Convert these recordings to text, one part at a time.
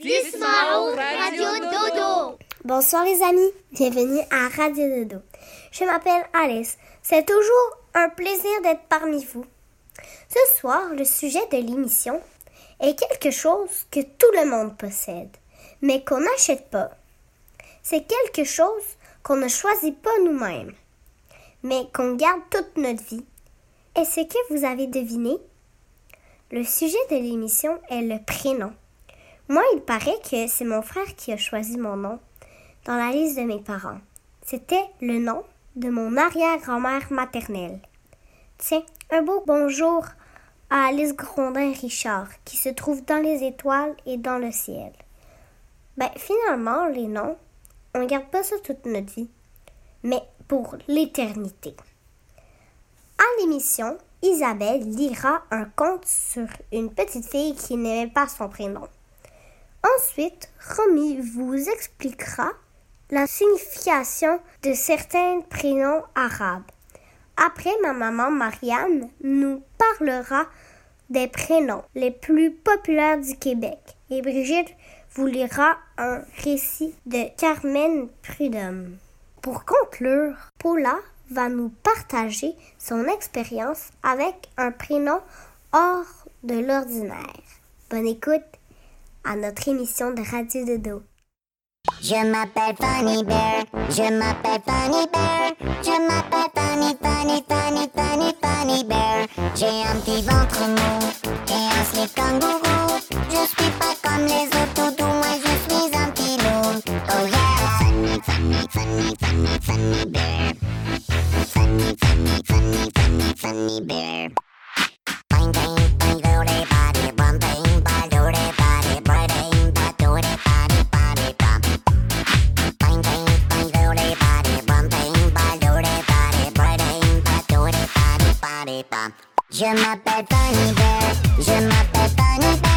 Radio Dodo. Bonsoir les amis, bienvenue à Radio Dodo. Je m'appelle Alice. C'est toujours un plaisir d'être parmi vous. Ce soir, le sujet de l'émission est quelque chose que tout le monde possède, mais qu'on n'achète pas. C'est quelque chose qu'on ne choisit pas nous-mêmes, mais qu'on garde toute notre vie. Est-ce que vous avez deviné? Le sujet de l'émission est le prénom. Moi, il paraît que c'est mon frère qui a choisi mon nom dans la liste de mes parents. C'était le nom de mon arrière-grand-mère maternelle. Tiens, un beau bonjour à Alice Grondin-Richard, qui se trouve dans les étoiles et dans le ciel. Ben, finalement, les noms, on garde pas ça toute notre vie, mais pour l'éternité. À l'émission, Isabelle lira un conte sur une petite fille qui n'aimait pas son prénom. Ensuite, Romy vous expliquera la signification de certains prénoms arabes. Après, ma maman Marianne nous parlera des prénoms les plus populaires du Québec et Brigitte vous lira un récit de Carmen Prudhomme. Pour conclure, Paula va nous partager son expérience avec un prénom hors de l'ordinaire. Bonne écoute à notre émission de Radio Dodo. Je m'appelle Fanny Bear, je m'appelle Fanny Bear, je m'appelle Fanny, Fanny, Fanny, Fanny, Fanny Bear. J'ai un petit ventre mou et un slip kangourou. Je suis pas comme les autres toutous, moi je suis un petit loup. Oh yeah! Fanny, Fanny, Fanny, Fanny, Fanny Bear. Fanny, Fanny, Fanny, Fanny, Fanny Bear. Bum. Je m'appelle Fanny Bear, je m'appelle Fanny Bear,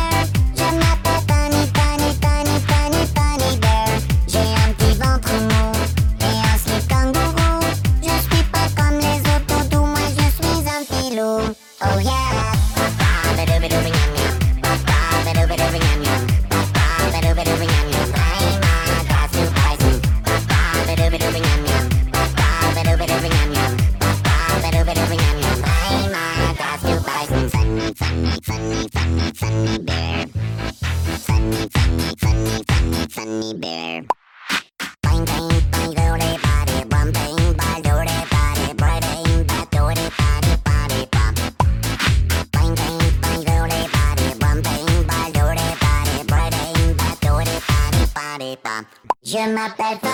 Je m'appelle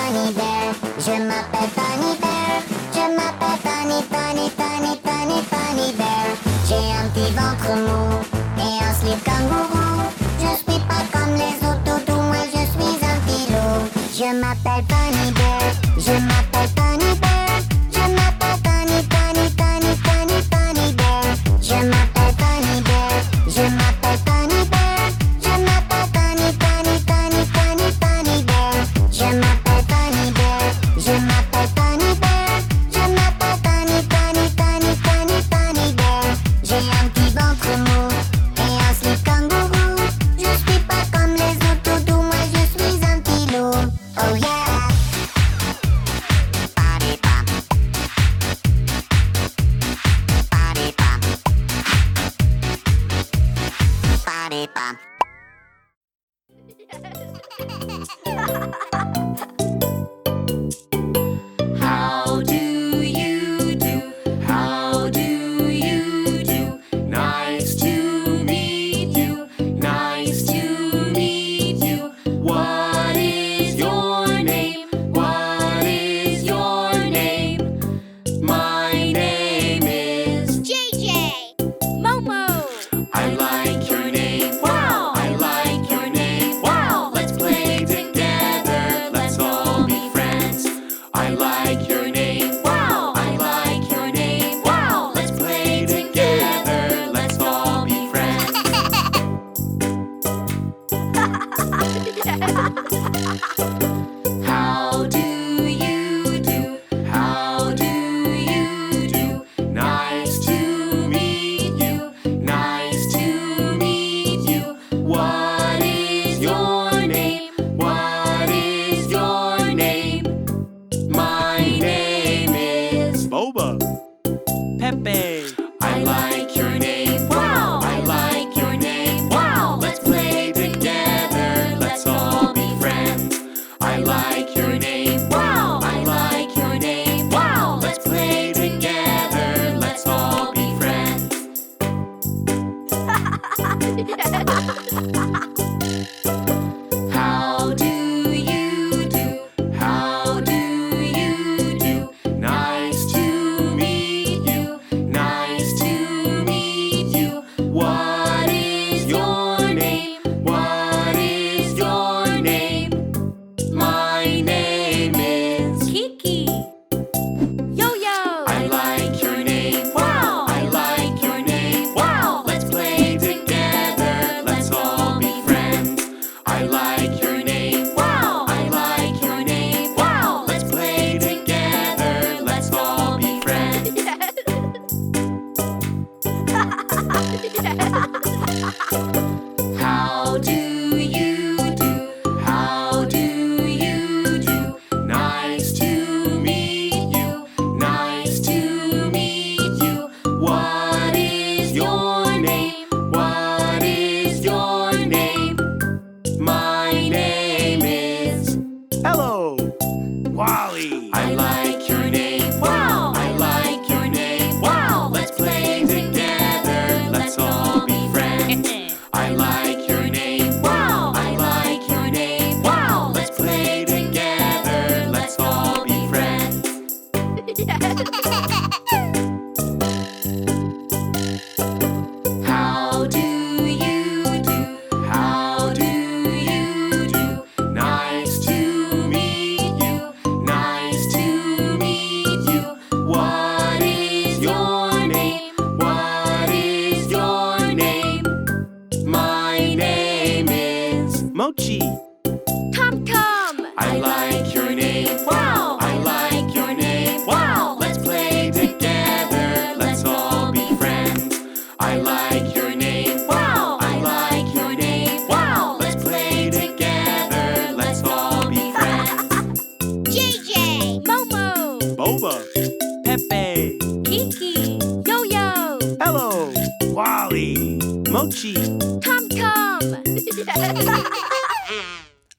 Mochi. Tom Tom.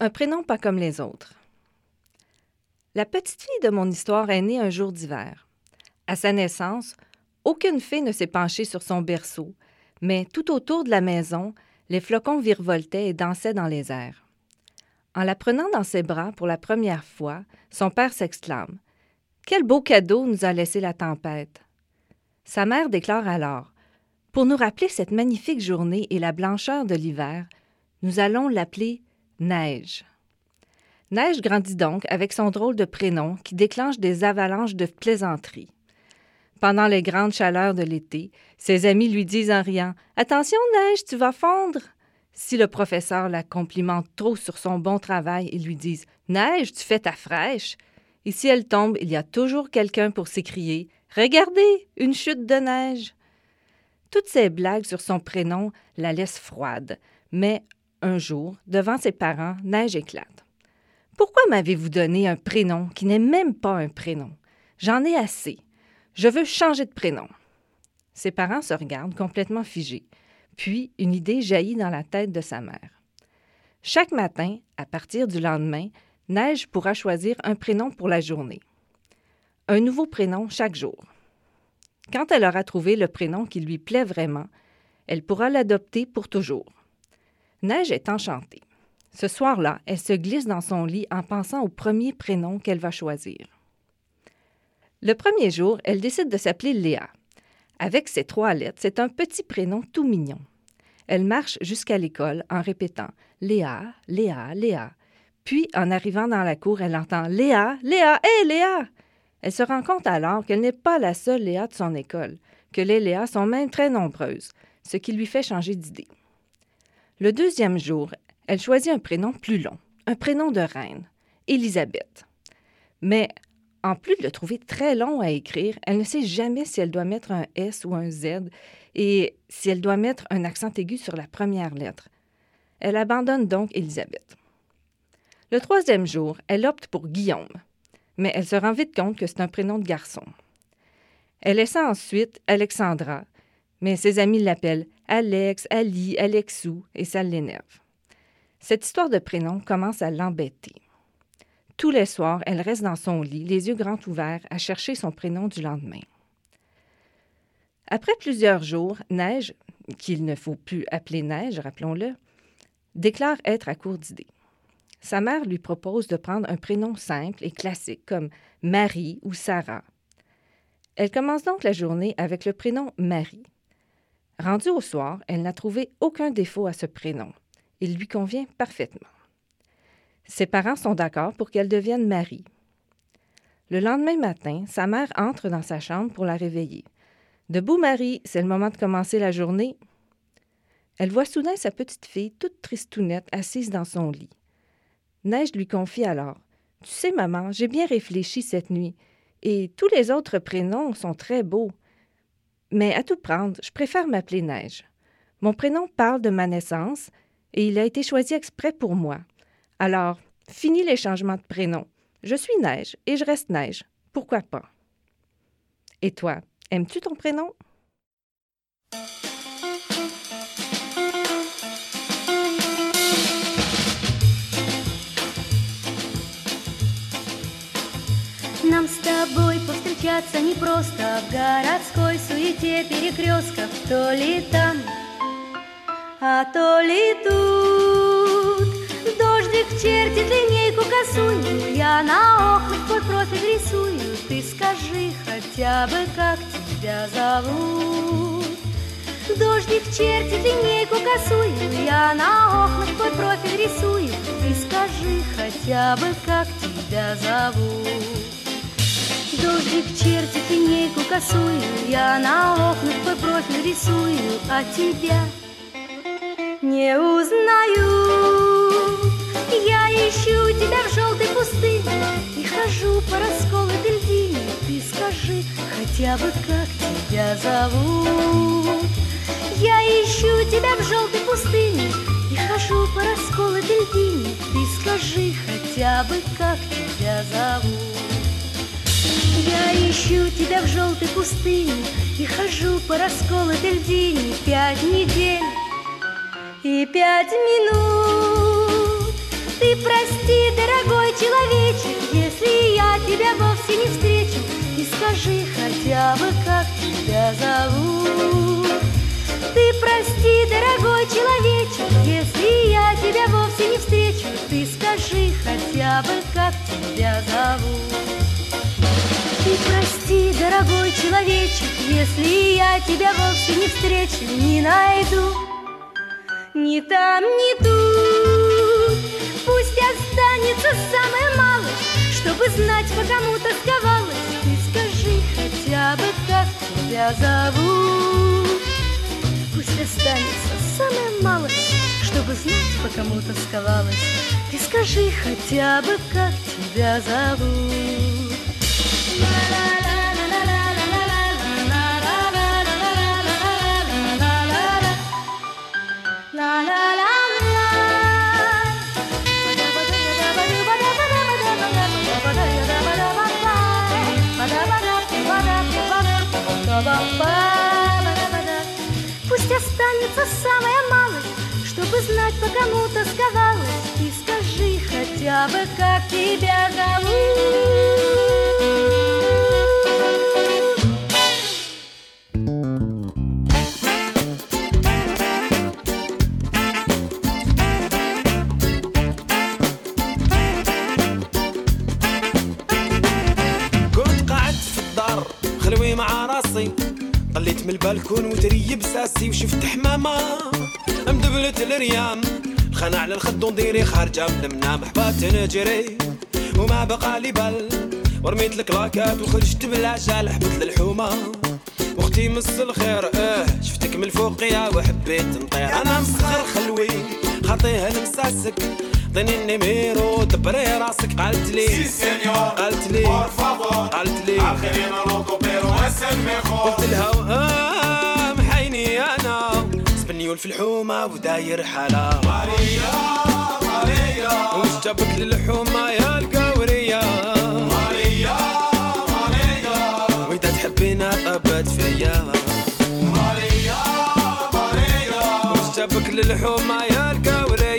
Un prénom pas comme les autres. La petite fille de mon histoire est née un jour d'hiver. À sa naissance, aucune fée ne s'est penchée sur son berceau, mais tout autour de la maison, les flocons virevoltaient et dansaient dans les airs. En la prenant dans ses bras pour la première fois, son père s'exclame Quel beau cadeau nous a laissé la tempête Sa mère déclare alors Pour nous rappeler cette magnifique journée et la blancheur de l'hiver, nous allons l'appeler Neige. Neige grandit donc avec son drôle de prénom qui déclenche des avalanches de plaisanteries. Pendant les grandes chaleurs de l'été, ses amis lui disent en riant Attention, Neige, tu vas fondre. Si le professeur la complimente trop sur son bon travail, ils lui disent Neige, tu fais ta fraîche. Et si elle tombe, il y a toujours quelqu'un pour s'écrier Regardez, une chute de neige. Toutes ces blagues sur son prénom la laissent froide, mais un jour, devant ses parents, Neige éclate. Pourquoi m'avez-vous donné un prénom qui n'est même pas un prénom? J'en ai assez. Je veux changer de prénom. Ses parents se regardent complètement figés. Puis une idée jaillit dans la tête de sa mère. Chaque matin, à partir du lendemain, Neige pourra choisir un prénom pour la journée. Un nouveau prénom chaque jour. Quand elle aura trouvé le prénom qui lui plaît vraiment, elle pourra l'adopter pour toujours. Neige est enchantée. Ce soir-là, elle se glisse dans son lit en pensant au premier prénom qu'elle va choisir. Le premier jour, elle décide de s'appeler Léa. Avec ses trois lettres, c'est un petit prénom tout mignon. Elle marche jusqu'à l'école en répétant Léa, Léa, Léa. Puis, en arrivant dans la cour, elle entend Léa, Léa, hé Léa! Elle se rend compte alors qu'elle n'est pas la seule Léa de son école, que les Léas sont même très nombreuses, ce qui lui fait changer d'idée. Le deuxième jour, elle choisit un prénom plus long, un prénom de reine, Élisabeth. Mais en plus de le trouver très long à écrire, elle ne sait jamais si elle doit mettre un S ou un Z et si elle doit mettre un accent aigu sur la première lettre. Elle abandonne donc Élisabeth. Le troisième jour, elle opte pour Guillaume, mais elle se rend vite compte que c'est un prénom de garçon. Elle essaie ensuite Alexandra, mais ses amis l'appellent Alex, Ali, Alexou, et ça l'énerve. Cette histoire de prénom commence à l'embêter. Tous les soirs, elle reste dans son lit, les yeux grands ouverts, à chercher son prénom du lendemain. Après plusieurs jours, Neige, qu'il ne faut plus appeler Neige, rappelons-le, déclare être à court d'idées. Sa mère lui propose de prendre un prénom simple et classique comme Marie ou Sarah. Elle commence donc la journée avec le prénom Marie. Rendue au soir, elle n'a trouvé aucun défaut à ce prénom. Il lui convient parfaitement. Ses parents sont d'accord pour qu'elle devienne Marie. Le lendemain matin, sa mère entre dans sa chambre pour la réveiller. Debout, Marie, c'est le moment de commencer la journée. Elle voit soudain sa petite fille, toute tristounette, assise dans son lit. Neige lui confie alors Tu sais, maman, j'ai bien réfléchi cette nuit, et tous les autres prénoms sont très beaux. Mais à tout prendre, je préfère m'appeler Neige. Mon prénom parle de ma naissance, et il a été choisi exprès pour moi. Alors, fini les changements de prénom. Je suis Neige et je reste Neige. Pourquoi pas? Et toi, aimes-tu ton prénom? Тобой повстречаться не просто В городской суете перекрестков То ли там, а то ли тут. Дождик чертит линейку косую Я на окнах твой профиль рисую. Ты скажи хотя бы, как тебя зовут. Дождик чертит линейку косую Я на окнах твой профиль рисую. Ты скажи хотя бы, как тебя зовут Дождик чертит линейку косую Я на окнах твой профиль рисую А тебя не узнаю. Я ищу тебя в желтой пустыне И хожу по расколотой льдине. Ты скажи хотя бы, как тебя зовут? Я ищу тебя в желтой пустыне И хожу по расколотой льдине. Ты скажи хотя бы, как тебя зовут я ищу тебя в желтой пустыне И хожу по расколотой льдине. Пять недель и пять минут. Ты прости, дорогой человечек Если я тебя вовсе не встречу. И скажи хотя бы, как тебя зовут. Ты прости, дорогой человечек Если я тебя вовсе не встречу. Ты скажи хотя бы, как тебя зовут прости, дорогой человечек, если я тебя вовсе не встречу, не найду. Ни там, ни тут, пусть останется самое малое, чтобы знать, по кому тосковалась. Ты скажи хотя бы, как тебя зовут. Пусть останется самое малое, чтобы знать, по кому тосковалась. Ты скажи хотя бы, как тебя зовут. Пусть останется самая малость, чтобы знать, по кому тосковалась. И скажи хотя бы, как тебя зовут. البالكون وتريب ساسي وشفت حمامة. مدبلت الريام. خنا على الخد ونديري خارجة من المنام حبات نجري. وما بقى لي بال. ورميت الكلاكات وخرجت بالعجال حبت للحومة. وأختي مس الخير آه شفتك من الفوقية وحبيت نطير. أنا مسخر خلوي خاطيها المساسك عطيني النيميرو دبري راسك. قالت لي قالت لي قالت لي قلت لها آه محيني أنا سبنيول في الحومة وداير حلا. ماريا ماريا. وش جابك للحومة يا القورية؟ ماريا ماريا. وإذا تحبينا طبت فيا. ماريا ماريا. وش جابك للحومة يا القورية؟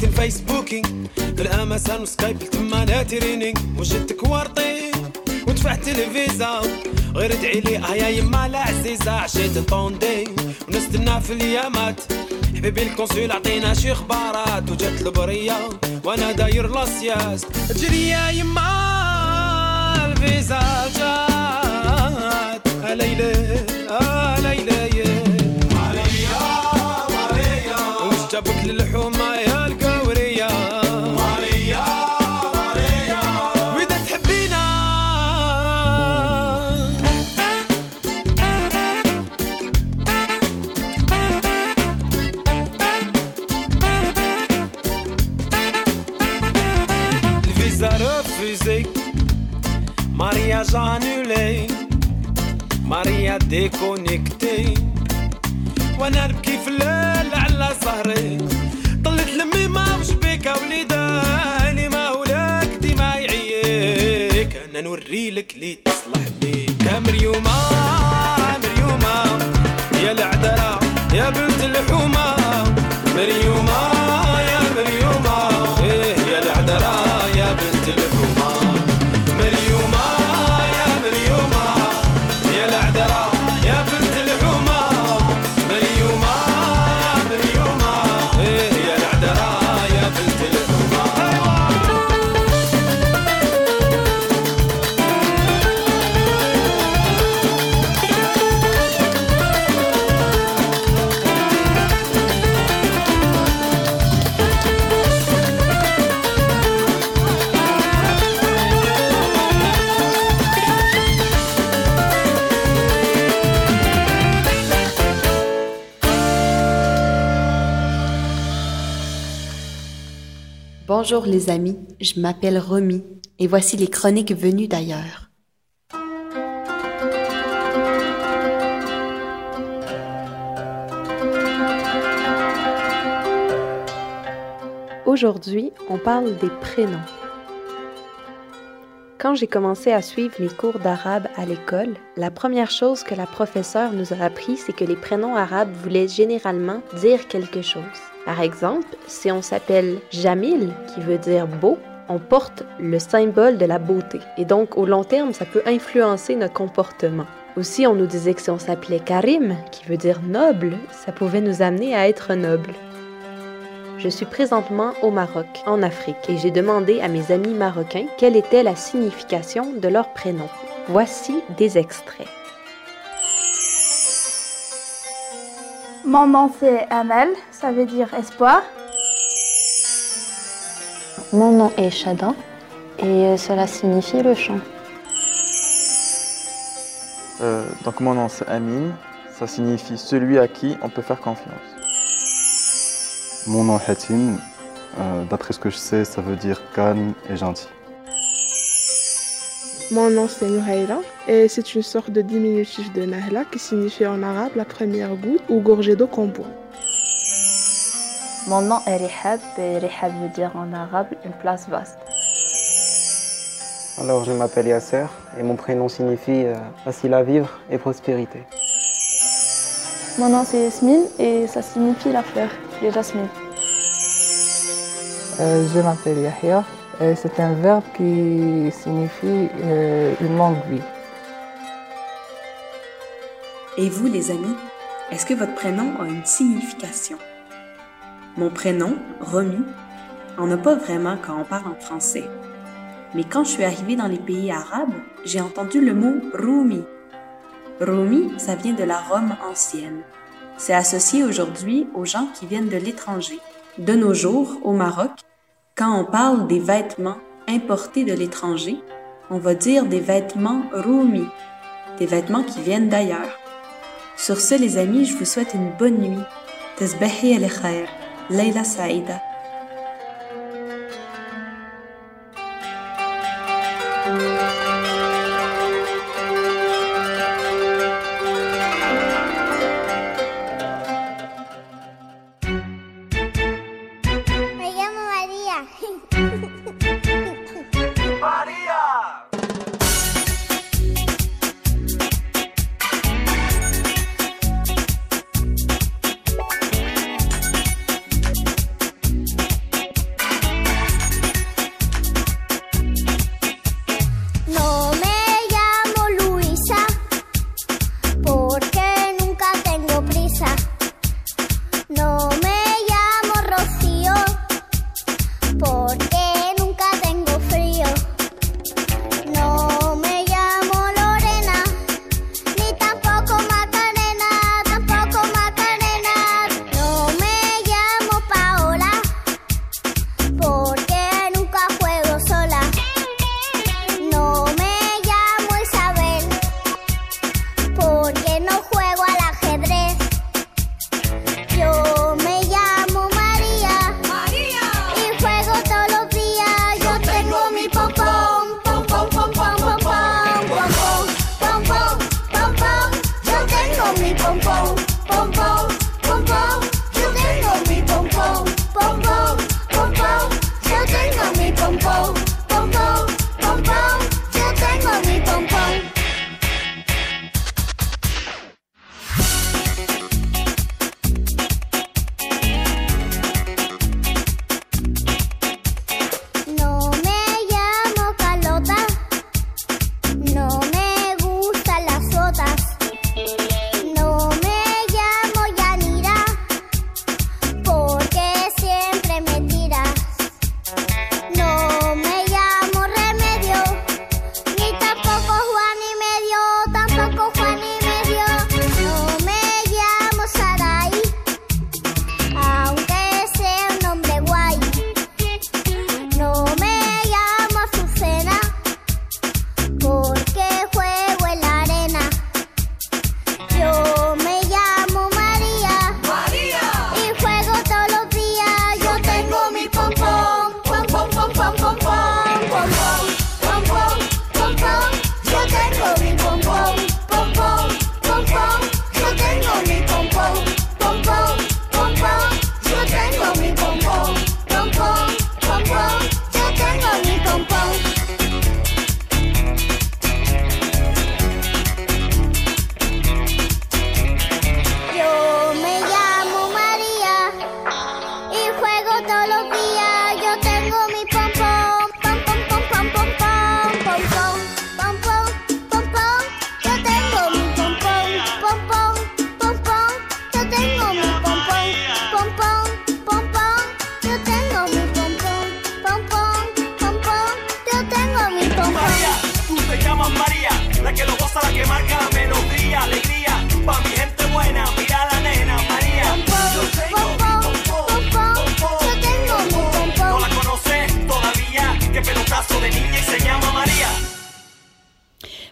وبديت الفيسبوكينج في الامازون وسكايب تما أنا ترينينج. وجدتك ورطي ودفعت الفيزا غير ادعي لي آه يا يما لا عزيزة عشيت طوندي ونستنى في اليامات حبيبي الكونسول عطينا شي اخبارات وجات البرية وأنا داير لاسياس. تجري يا يما الفيزا جات ليلى ليلى يا. وش جابك للحومة Bonjour les amis, je m'appelle Romy et voici les chroniques venues d'ailleurs. Aujourd'hui, on parle des prénoms. Quand j'ai commencé à suivre les cours d'arabe à l'école, la première chose que la professeure nous a appris, c'est que les prénoms arabes voulaient généralement dire quelque chose. Par exemple, si on s'appelle Jamil, qui veut dire beau, on porte le symbole de la beauté. Et donc, au long terme, ça peut influencer notre comportement. Aussi, on nous disait que si on s'appelait Karim, qui veut dire noble, ça pouvait nous amener à être noble. Je suis présentement au Maroc, en Afrique, et j'ai demandé à mes amis marocains quelle était la signification de leur prénom. Voici des extraits. Mon nom c'est Amel, ça veut dire espoir. Mon nom est Shada et euh, cela signifie le chant. Euh, donc mon nom c'est Amine, ça signifie celui à qui on peut faire confiance. Mon nom est Hatim. Euh, D'après ce que je sais, ça veut dire calme et gentil. Mon nom c'est Nouhaïla et c'est une sorte de diminutif de Nahla qui signifie en arabe la première goutte ou gorgée d'eau qu'on boit. Mon nom est Rihab et Rihab veut dire en arabe une place vaste. Alors je m'appelle Yasser et mon prénom signifie euh, facile à vivre et prospérité. Mon nom c'est Yasmine et ça signifie la fleur, les jasmines. Euh, je m'appelle Yahya c'est un verbe qui signifie euh, une longue. Et vous, les amis, est-ce que votre prénom a une signification? Mon prénom, Romy, en a pas vraiment quand on parle en français. Mais quand je suis arrivée dans les pays arabes, j'ai entendu le mot Rumi. Rumi, ça vient de la Rome ancienne. C'est associé aujourd'hui aux gens qui viennent de l'étranger. De nos jours, au Maroc, quand on parle des vêtements importés de l'étranger, on va dire des vêtements Rumi, des vêtements qui viennent d'ailleurs. Sur ce, les amis, je vous souhaite une bonne nuit. Tasbahi al khair. Leila Saïda.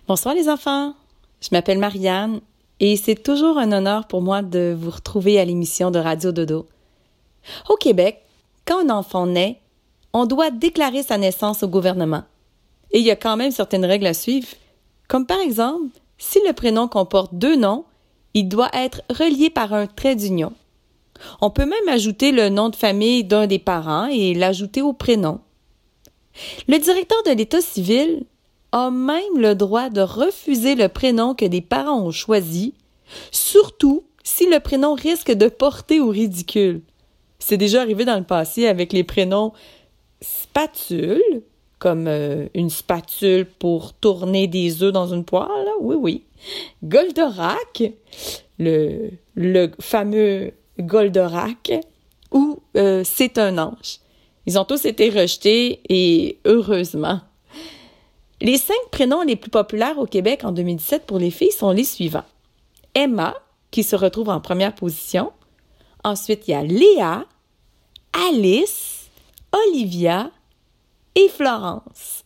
Bonsoir les enfants, je m'appelle Marianne et c'est toujours un honneur pour moi de vous retrouver à l'émission de Radio Dodo. Au Québec, quand un enfant naît, on doit déclarer sa naissance au gouvernement. Et il y a quand même certaines règles à suivre, comme par exemple, si le prénom comporte deux noms, il doit être relié par un trait d'union. On peut même ajouter le nom de famille d'un des parents et l'ajouter au prénom. Le directeur de l'État civil a même le droit de refuser le prénom que des parents ont choisi, surtout si le prénom risque de porter au ridicule. C'est déjà arrivé dans le passé avec les prénoms spatule, comme euh, une spatule pour tourner des œufs dans une poêle, oui, oui. Goldorak, le, le fameux Goldorak, ou euh, C'est un ange. Ils ont tous été rejetés et heureusement. Les cinq prénoms les plus populaires au Québec en 2017 pour les filles sont les suivants. Emma, qui se retrouve en première position. Ensuite, il y a Léa, Alice, Olivia et Florence.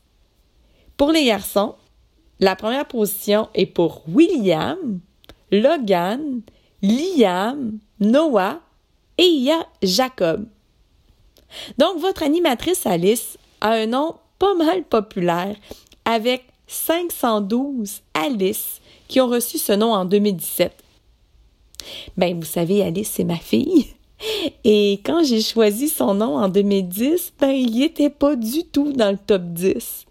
Pour les garçons, la première position est pour William, Logan, Liam, Noah et il y a Jacob. Donc, votre animatrice Alice a un nom pas mal populaire avec 512 Alice qui ont reçu ce nom en 2017. Ben, vous savez, Alice, c'est ma fille. Et quand j'ai choisi son nom en 2010, ben, il n'y était pas du tout dans le top 10.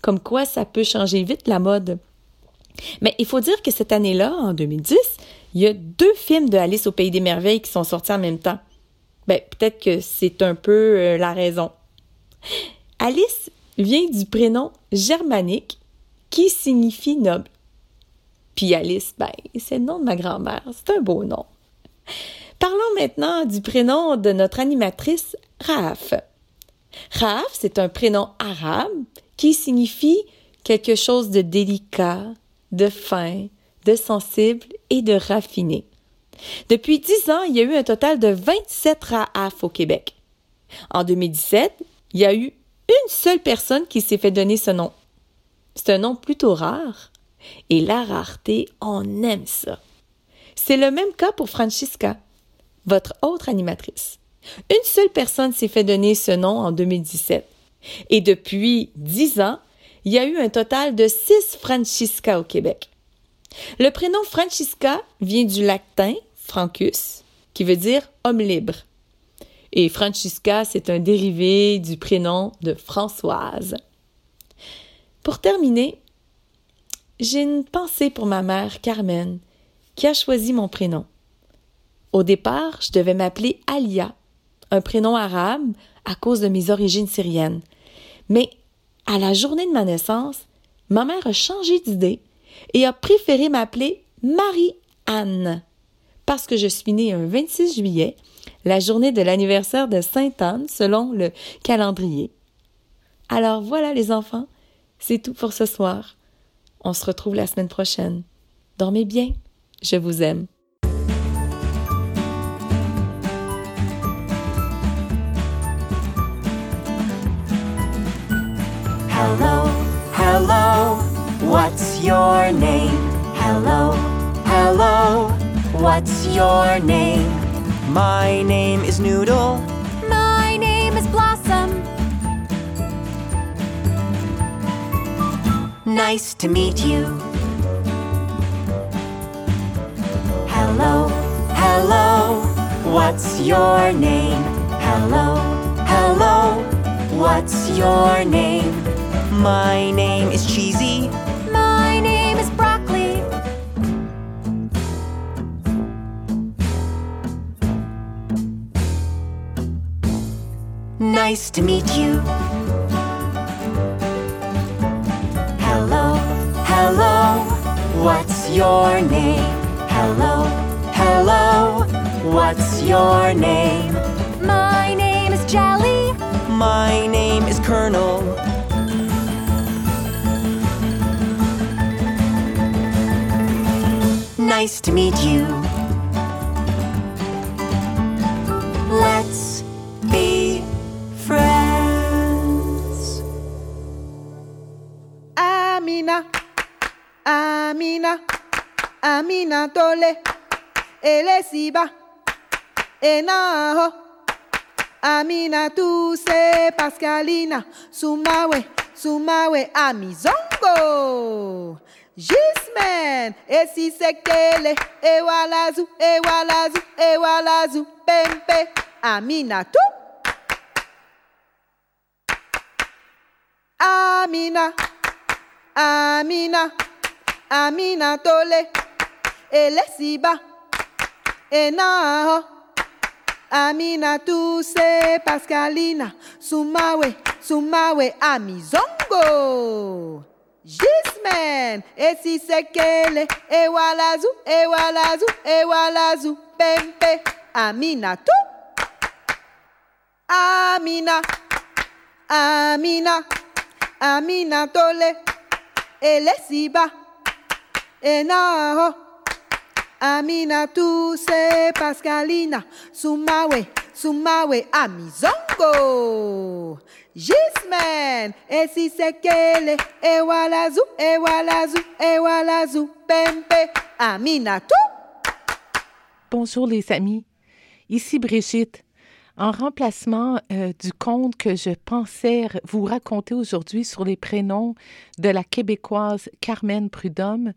Comme quoi, ça peut changer vite la mode. Mais il faut dire que cette année-là, en 2010, il y a deux films de Alice au Pays des Merveilles qui sont sortis en même temps. Ben, peut-être que c'est un peu euh, la raison. Alice vient du prénom germanique qui signifie noble. Puis Alice, ben, c'est le nom de ma grand-mère. C'est un beau nom. Parlons maintenant du prénom de notre animatrice Raaf. Raaf, c'est un prénom arabe qui signifie quelque chose de délicat, de fin, de sensible et de raffiné. Depuis dix ans, il y a eu un total de 27 Raaf au Québec. En 2017, il y a eu une seule personne qui s'est fait donner ce nom. C'est un nom plutôt rare. Et la rareté, on aime ça. C'est le même cas pour Francisca, votre autre animatrice. Une seule personne s'est fait donner ce nom en 2017. Et depuis dix ans, il y a eu un total de six Francisca au Québec. Le prénom Francisca vient du latin Francus, qui veut dire homme libre. Et Francisca, c'est un dérivé du prénom de Françoise. Pour terminer, j'ai une pensée pour ma mère, Carmen, qui a choisi mon prénom. Au départ, je devais m'appeler Alia, un prénom arabe à cause de mes origines syriennes. Mais à la journée de ma naissance, ma mère a changé d'idée et a préféré m'appeler Marie-Anne parce que je suis née un 26 juillet la journée de l'anniversaire de Sainte Anne selon le calendrier. Alors voilà les enfants, c'est tout pour ce soir. On se retrouve la semaine prochaine. Dormez bien, je vous aime. Hello, hello, what's your name? Hello, hello, what's your name? My name is Noodle. My name is Blossom. Nice to meet you. Hello, hello, what's your name? Hello, hello, what's your name? My name is Cheesy. Nice to meet you. Hello, hello, what's your name? Hello, hello, what's your name? My name is Jelly. My name is Colonel. Nice to meet you. Amina Amina Tole, Elesiba, Enaho, Amina Tuse, Pascalina, Sumawe, Sumawe, Amizongo. Gismen, Esi Sekele, Ewalazu, Ewalazu, Ewalazu, Pempe, Amina Tu. Amina, Amina, Amina Tole, Elesiba, Enaho, Amina Tuse, Pascalina, Sumawe, Sumawe, Amizongo. Gismen, Esi Sekele, Ewalazu, Ewalazu, Ewalazu, Pempe, Amina Tu. Amina, Amina, Amina Tole, Elesiba, Enaho, Amina Tuse, Pascalina, Sumawe, Sumawe, Amizongo. Gismen, Esi Sekele, Ewalazu, Ewalazu, Ewalazu, Pempe, Amina Tu. Bonjour les amis, ici Brigitte. En remplacement euh, du conte que je pensais vous raconter aujourd'hui sur les prénoms de la québécoise Carmen Prudhomme,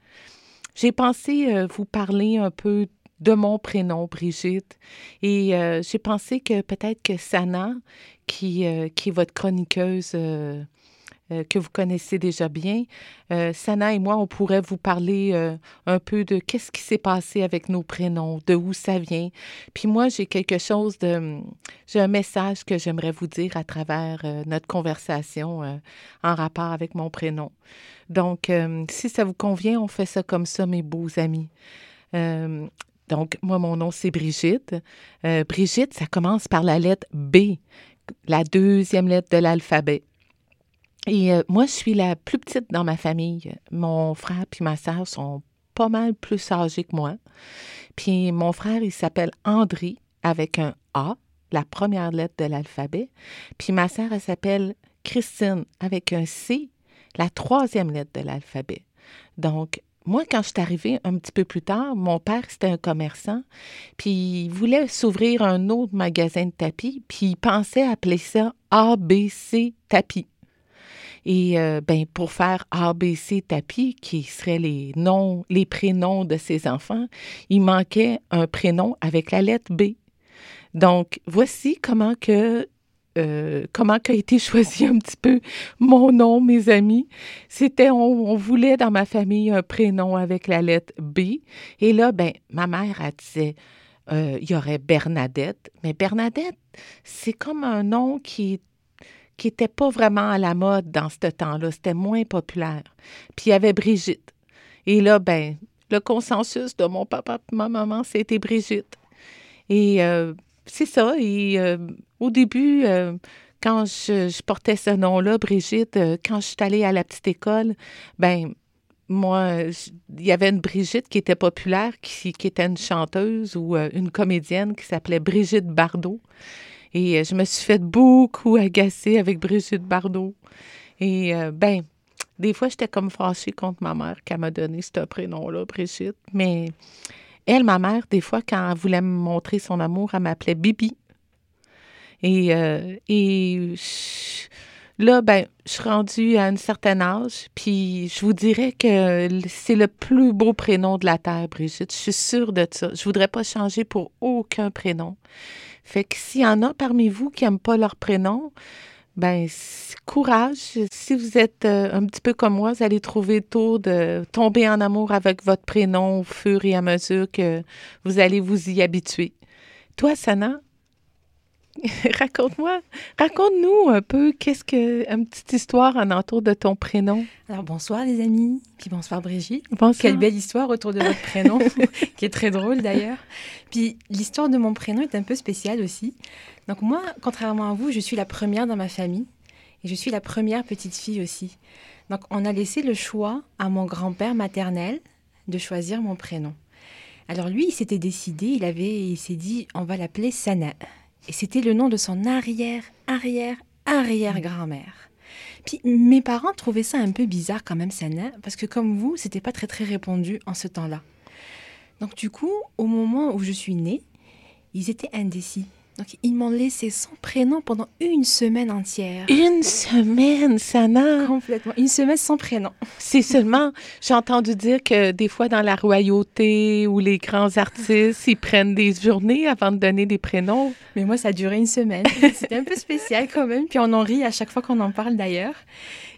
j'ai pensé euh, vous parler un peu de mon prénom, Brigitte. Et euh, j'ai pensé que peut-être que Sana, qui, euh, qui est votre chroniqueuse euh, que vous connaissez déjà bien, euh, Sana et moi, on pourrait vous parler euh, un peu de qu'est-ce qui s'est passé avec nos prénoms, de où ça vient. Puis moi, j'ai quelque chose de... J'ai un message que j'aimerais vous dire à travers notre conversation en rapport avec mon prénom. Donc, euh, si ça vous convient, on fait ça comme ça, mes beaux amis. Euh, donc, moi, mon nom, c'est Brigitte. Brigitte, ça commence par la lettre B, la deuxième lettre de l'alphabet. Et euh, moi, je suis la plus petite dans ma famille. Mon frère puis ma sœur sont pas mal plus âgés que moi. Puis mon frère, il s'appelle André avec un A, la première lettre de l'alphabet. Puis ma sœur, elle s'appelle Christine avec un C, la troisième lettre de l'alphabet. Donc, moi, quand je suis arrivée un petit peu plus tard, mon père, c'était un commerçant, puis il voulait s'ouvrir un autre magasin de tapis, puis il pensait appeler ça ABC Tapis. Et euh, ben, pour faire ABC Tapis, qui seraient les noms, les prénoms de ses enfants, il manquait un prénom avec la lettre B. Donc, voici comment que euh, comment qu'a été choisi un petit peu mon nom, mes amis. C'était, on, voulait dans ma famille un prénom avec la lettre B. Et là, ben, ma mère, elle disait, euh, il y aurait Bernadette. Mais Bernadette, c'est comme un nom qui qui n'était pas vraiment à la mode dans ce temps-là. C'était moins populaire. Puis il y avait Brigitte. Et là, ben, le consensus de mon papa et ma maman, c'était Brigitte. Et euh, c'est ça. Et euh, au début, euh, quand je, portais ce nom-là, Brigitte, quand je suis allée à la petite école, ben moi, il y avait une Brigitte qui était populaire, qui, était une chanteuse ou une comédienne qui s'appelait Brigitte Bardot. Et euh, je me suis fait beaucoup agacer avec Brigitte Bardot. Et euh, ben, des fois, j'étais comme fâchée contre ma mère qui m'a donné ce prénom-là, Brigitte. Mais elle, ma mère, des fois, quand elle voulait me montrer son amour, elle m'appelait Bibi. Et, euh, et là, ben, je suis rendue à un certain âge, puis je vous dirais que c'est le plus beau prénom de la Terre, Brigitte. Je suis sûre de ça. Je voudrais pas changer pour aucun prénom. Fait que s'il y en a parmi vous qui n'aiment pas leur prénom, ben courage. Si vous êtes euh, un petit peu comme moi, vous allez trouver tour de tomber en amour avec votre prénom au fur et à mesure que vous allez vous y habituer. Toi, Sana, raconte-moi, raconte-nous un peu qu'est-ce que une petite histoire en entour de ton prénom. Alors bonsoir les amis, puis bonsoir Brigitte. Bonsoir. Quelle belle histoire autour de votre prénom, qui est très drôle d'ailleurs. Puis l'histoire de mon prénom est un peu spéciale aussi. Donc moi, contrairement à vous, je suis la première dans ma famille et je suis la première petite fille aussi. Donc on a laissé le choix à mon grand-père maternel de choisir mon prénom. Alors lui, il s'était décidé, il avait, il s'est dit, on va l'appeler Sana. Et c'était le nom de son arrière, arrière, arrière-grand-mère. Puis mes parents trouvaient ça un peu bizarre quand même, Sana, parce que comme vous, c'était pas très très répandu en ce temps-là. Donc du coup, au moment où je suis née, ils étaient indécis. Donc ils m'ont laissé sans prénom pendant une semaine entière. Une semaine, Sana. Complètement. Une semaine sans prénom. C'est seulement, j'ai entendu dire que des fois dans la royauté ou les grands artistes, ils prennent des journées avant de donner des prénoms. Mais moi, ça a duré une semaine. C'était un peu spécial quand même. Puis on en rit à chaque fois qu'on en parle d'ailleurs.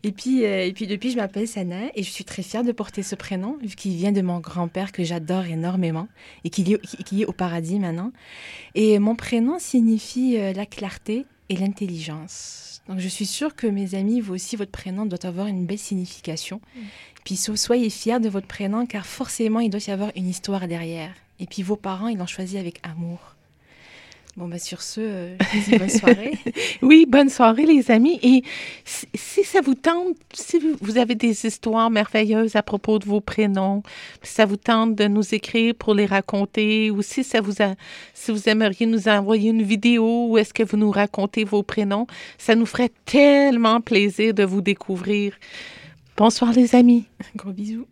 Et puis, euh, et puis depuis, je m'appelle Sana et je suis très fière de porter ce prénom, vu qu'il vient de mon grand-père que j'adore énormément et qui est, qui- est au paradis maintenant. Et mon prénom signifie euh, la clarté et l'intelligence. Donc je suis sûre que mes amis, vous aussi, votre prénom doit avoir une belle signification. Puis so- soyez fiers de votre prénom car forcément, il doit y avoir une histoire derrière. Et puis vos parents, ils l'ont choisi avec amour. Bon, bah sur ce, euh, je bonne soirée. Oui, bonne soirée, les amis. Et si, si ça vous tente, si vous- vous avez des histoires merveilleuses à propos de vos prénoms, si ça vous tente de nous écrire pour les raconter, ou si ça vous a, si vous aimeriez nous envoyer une vidéo, ou est-ce que vous nous racontez vos prénoms, ça nous ferait tellement plaisir de vous découvrir. Bonsoir, les amis. Gros bisous.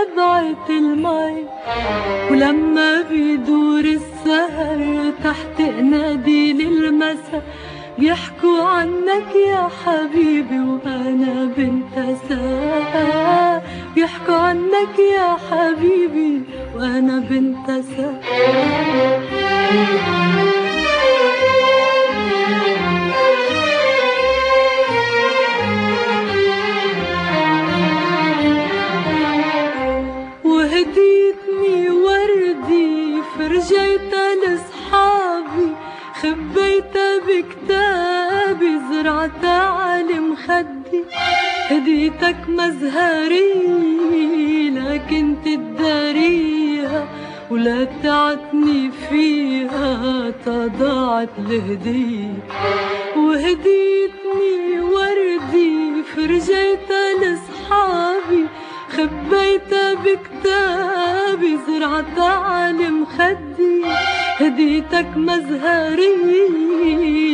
لنبعة المي ولما بيدور السهر تحت نادي المساء بيحكوا عنك يا حبيبي وأنا بنت ساعة بيحكوا عنك يا حبيبي وأنا بنت وهديتني فرجيتها لصحابي خبيتها بكتابي زرعتها على مخدي هديتك مزهري لكن تداريها ولا تعتني فيها تضاعت الهدية وهديتني وردي فرجيتها لصحابي خبيتها بكتابي زرعتها على مخدي هديتك مزهري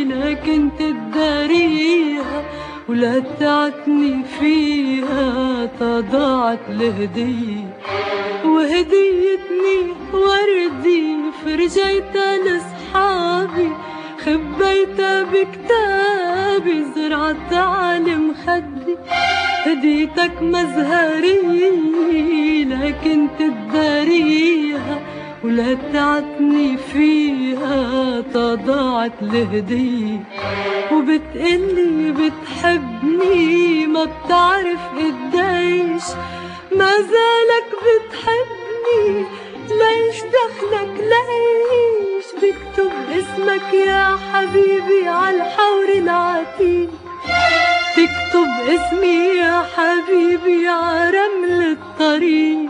لكن تداريها ولا تعتني فيها تضاعت الهدية وهديتني وردي فرجيتها لصحابي خبيتها بكتابي زرعتها على مخدي هديتك مزهري لكن تداريها ولا تعتني فيها تضاعت الهدية وبتقلي بتحبني ما بتعرف قديش ما زالك بتحبني ليش دخلك ليش؟ تكتب اسمك يا حبيبي عالحور العتيق. تكتب اسمي يا حبيبي عرمل الطريق.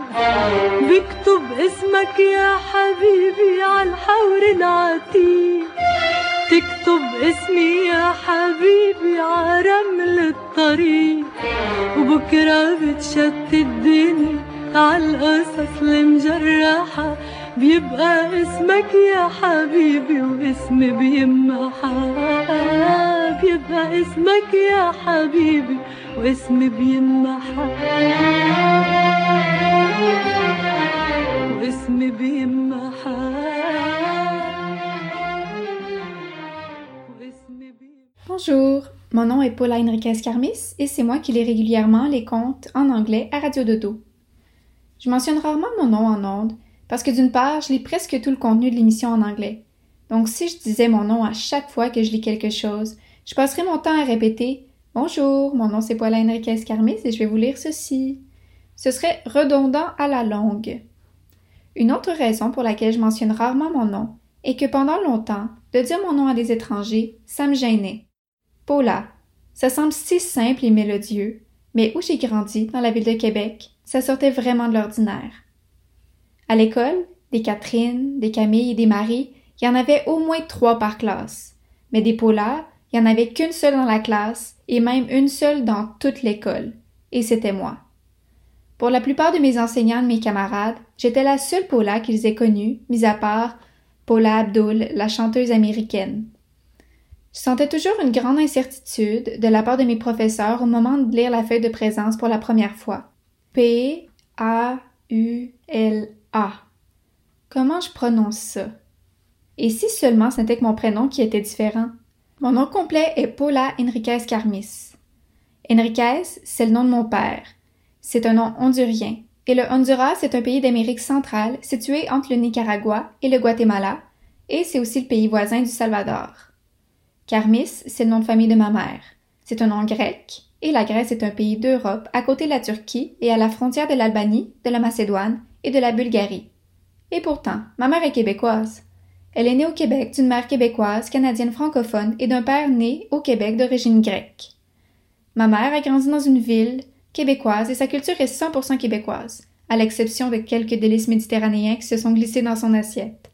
بكتب اسمك يا حبيبي عالحور العتيق. تكتب اسمي يا حبيبي عرمل الطريق. وبكرة بتشتت الدنيا عالقصص المجرحة. بيبقى اسمك يا حبيبي واسمي بيمحى بيبقى اسمك يا حبيبي واسمي بيمحى واسمي بيمحى Bonjour, mon nom est Paula Enriquez Carmis et c'est moi qui lis régulièrement les contes en anglais à Radio Dodo. Je mentionne rarement mon nom en ondes parce que d'une part, je lis presque tout le contenu de l'émission en anglais. Donc si je disais mon nom à chaque fois que je lis quelque chose, je passerais mon temps à répéter Bonjour, mon nom c'est Paula Enriquez Carmis et je vais vous lire ceci. Ce serait redondant à la longue. Une autre raison pour laquelle je mentionne rarement mon nom est que pendant longtemps, de dire mon nom à des étrangers, ça me gênait. Paula, ça semble si simple et mélodieux, mais où j'ai grandi, dans la ville de Québec, ça sortait vraiment de l'ordinaire. À l'école, des Catherine, des Camille et des Marie, il y en avait au moins trois par classe. Mais des Paula, il y en avait qu'une seule dans la classe et même une seule dans toute l'école. Et c'était moi. Pour la plupart de mes enseignants et de mes camarades, j'étais la seule Paula qu'ils aient connue, mis à part Paula Abdul, la chanteuse américaine. Je sentais toujours une grande incertitude de la part de mes professeurs au moment de lire la feuille de présence pour la première fois. P A U L A. Comment je prononce ça? Et si seulement c'était que mon prénom qui était différent? Mon nom complet est Paula Enriquez Carmis. Enriquez, c'est le nom de mon père. C'est un nom hondurien. Et le Honduras est un pays d'Amérique centrale situé entre le Nicaragua et le Guatemala, et c'est aussi le pays voisin du Salvador. Carmis, c'est le nom de famille de ma mère. C'est un nom grec, et la Grèce est un pays d'Europe à côté de la Turquie et à la frontière de l'Albanie, de la Macédoine de la Bulgarie. Et pourtant, ma mère est québécoise. Elle est née au Québec d'une mère québécoise, canadienne francophone et d'un père né au Québec d'origine grecque. Ma mère a grandi dans une ville québécoise et sa culture est 100% québécoise, à l'exception de quelques délices méditerranéens qui se sont glissés dans son assiette.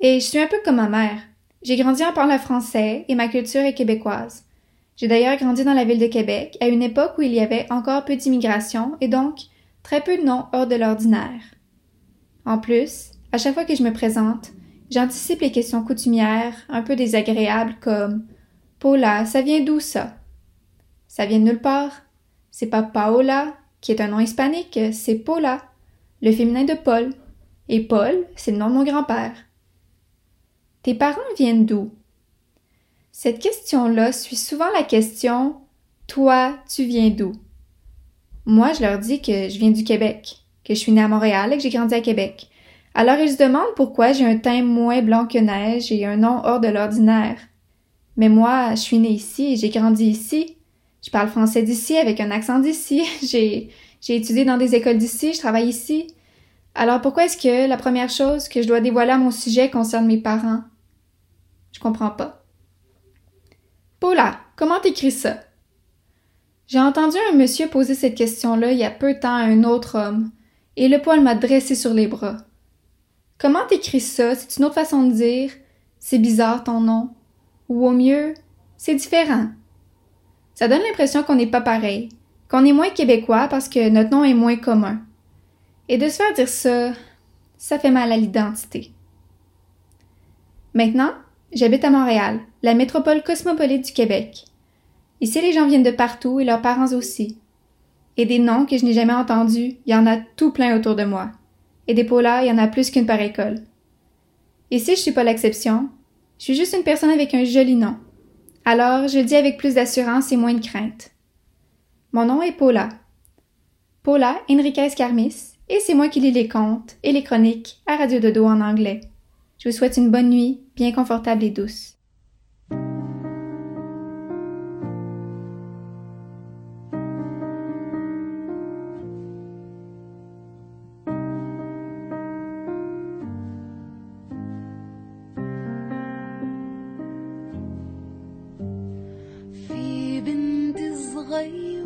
Et je suis un peu comme ma mère. J'ai grandi en parlant français et ma culture est québécoise. J'ai d'ailleurs grandi dans la ville de Québec à une époque où il y avait encore peu d'immigration et donc très peu de noms hors de l'ordinaire. En plus, à chaque fois que je me présente, j'anticipe les questions coutumières un peu désagréables comme Paula, ça vient d'où ça? Ça vient de nulle part. C'est pas Paola, qui est un nom hispanique, c'est Paula, le féminin de Paul. Et Paul, c'est le nom de mon grand-père. Tes parents viennent d'où? Cette question-là suit souvent la question Toi, tu viens d'où? Moi, je leur dis que je viens du Québec, que je suis née à Montréal et que j'ai grandi à Québec. Alors ils se demandent pourquoi j'ai un teint moins blanc que neige et un nom hors de l'ordinaire. Mais moi, je suis née ici j'ai grandi ici. Je parle français d'ici avec un accent d'ici. J'ai, j'ai étudié dans des écoles d'ici, je travaille ici. Alors pourquoi est-ce que la première chose que je dois dévoiler à mon sujet concerne mes parents? Je comprends pas. Paula, comment t'écris ça? J'ai entendu un monsieur poser cette question-là il y a peu de temps à un autre homme, et le poil m'a dressé sur les bras. Comment t'écris ça? C'est une autre façon de dire c'est bizarre ton nom. Ou au mieux, c'est différent. Ça donne l'impression qu'on n'est pas pareil, qu'on est moins québécois parce que notre nom est moins commun. Et de se faire dire ça, ça fait mal à l'identité. Maintenant, j'habite à Montréal, la métropole cosmopolite du Québec. Ici, les gens viennent de partout et leurs parents aussi. Et des noms que je n'ai jamais entendus, il y en a tout plein autour de moi. Et des Paulas, il y en a plus qu'une par école. Ici, je suis pas l'exception. Je suis juste une personne avec un joli nom. Alors, je le dis avec plus d'assurance et moins de crainte. Mon nom est Paula. Paula Enriquez Carmis, et c'est moi qui lis les contes et les chroniques à Radio Dodo en anglais. Je vous souhaite une bonne nuit, bien confortable et douce. 回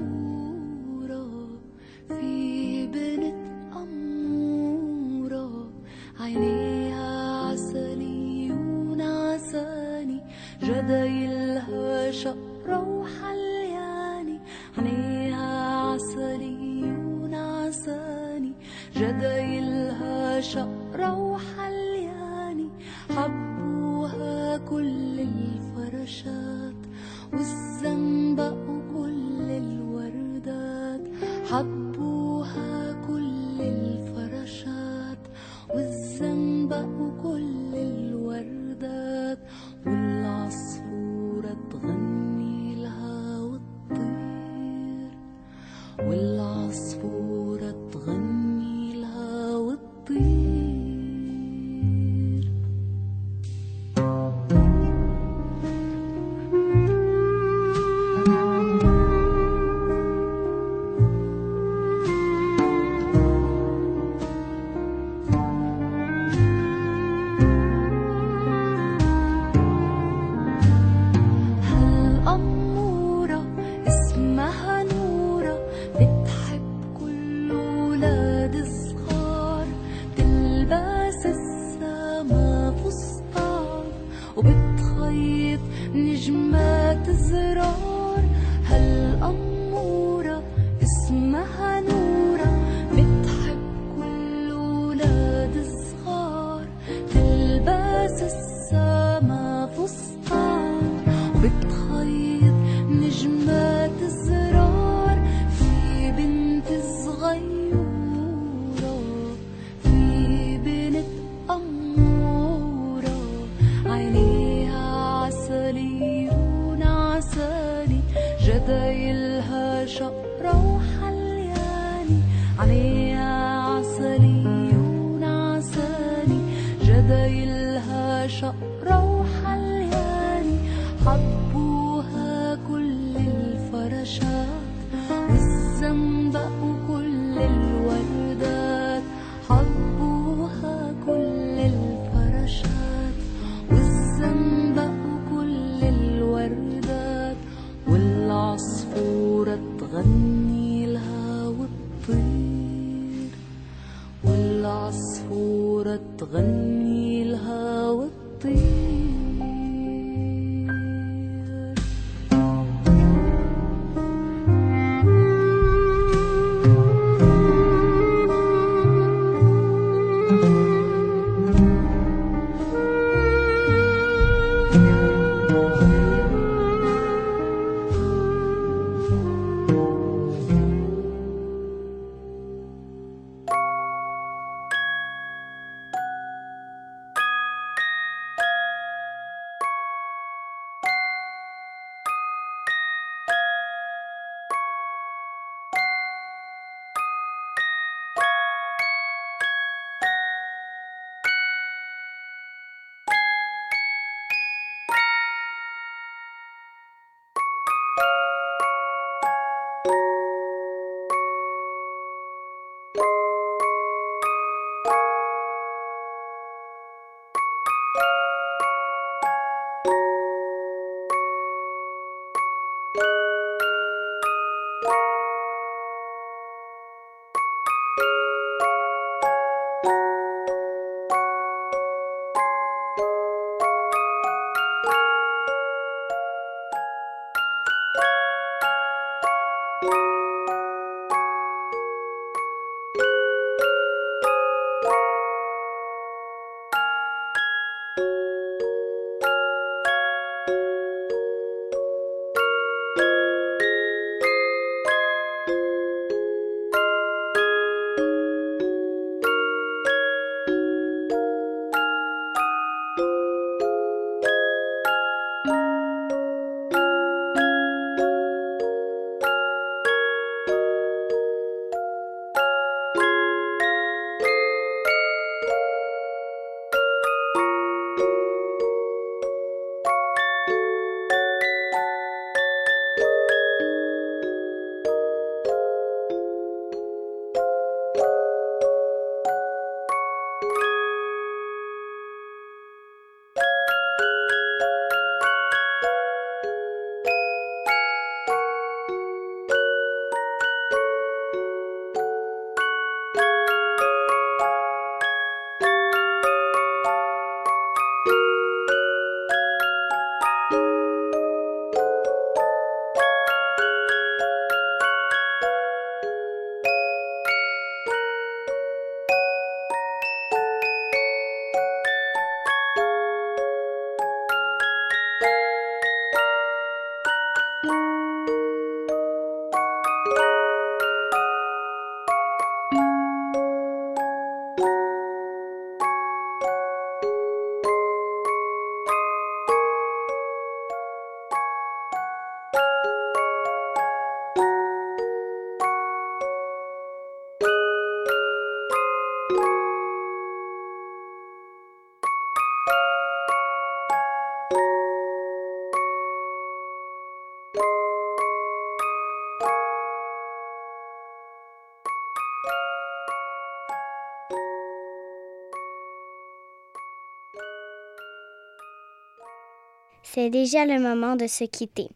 déjà le moment de se quitter.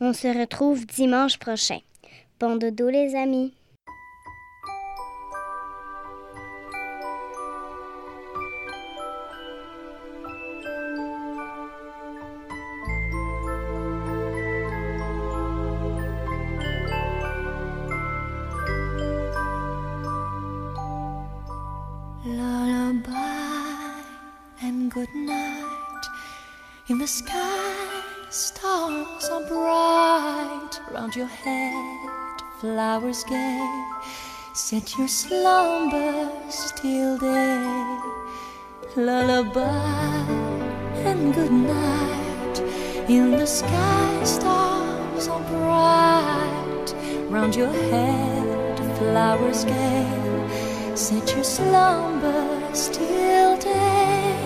On se retrouve dimanche prochain. Bon dodo les amis. Flowers gay. Set your slumbers till day. Lullaby and good night. In the sky, stars are bright. Round your head, flowers gay. Set your slumbers till day.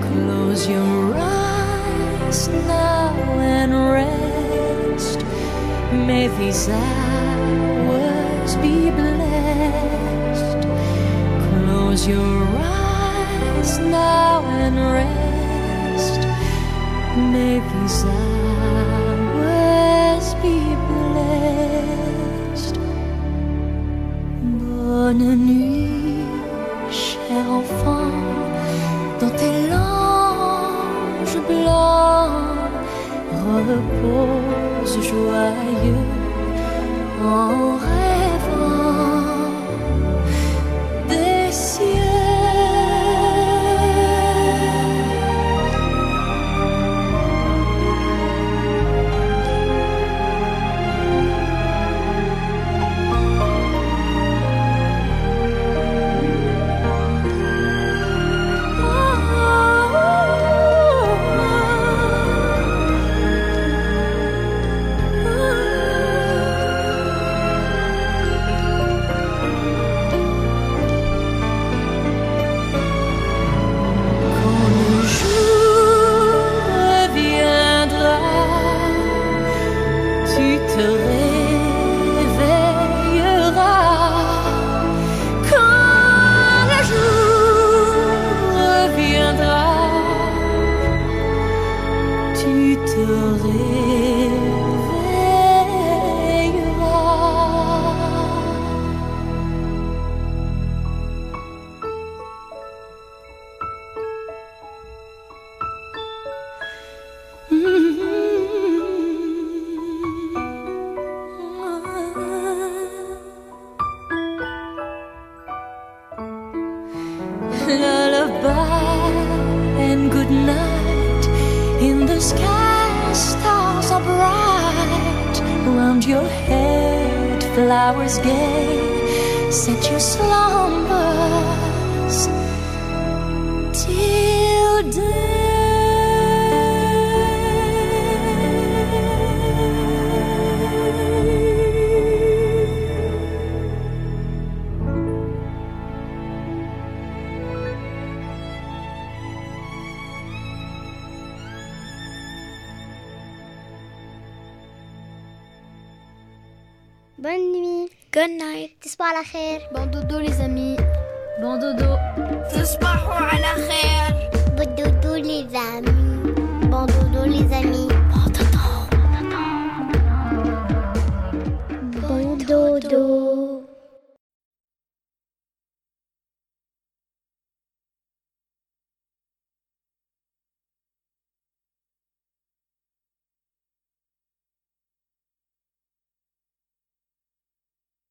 Close your eyes now and rest. May these hours be blessed. Close your eyes now and rest. May these hours be blessed. Bonne nuit, cher enfant, dans tes langes blancs, repose joyeux en rêvant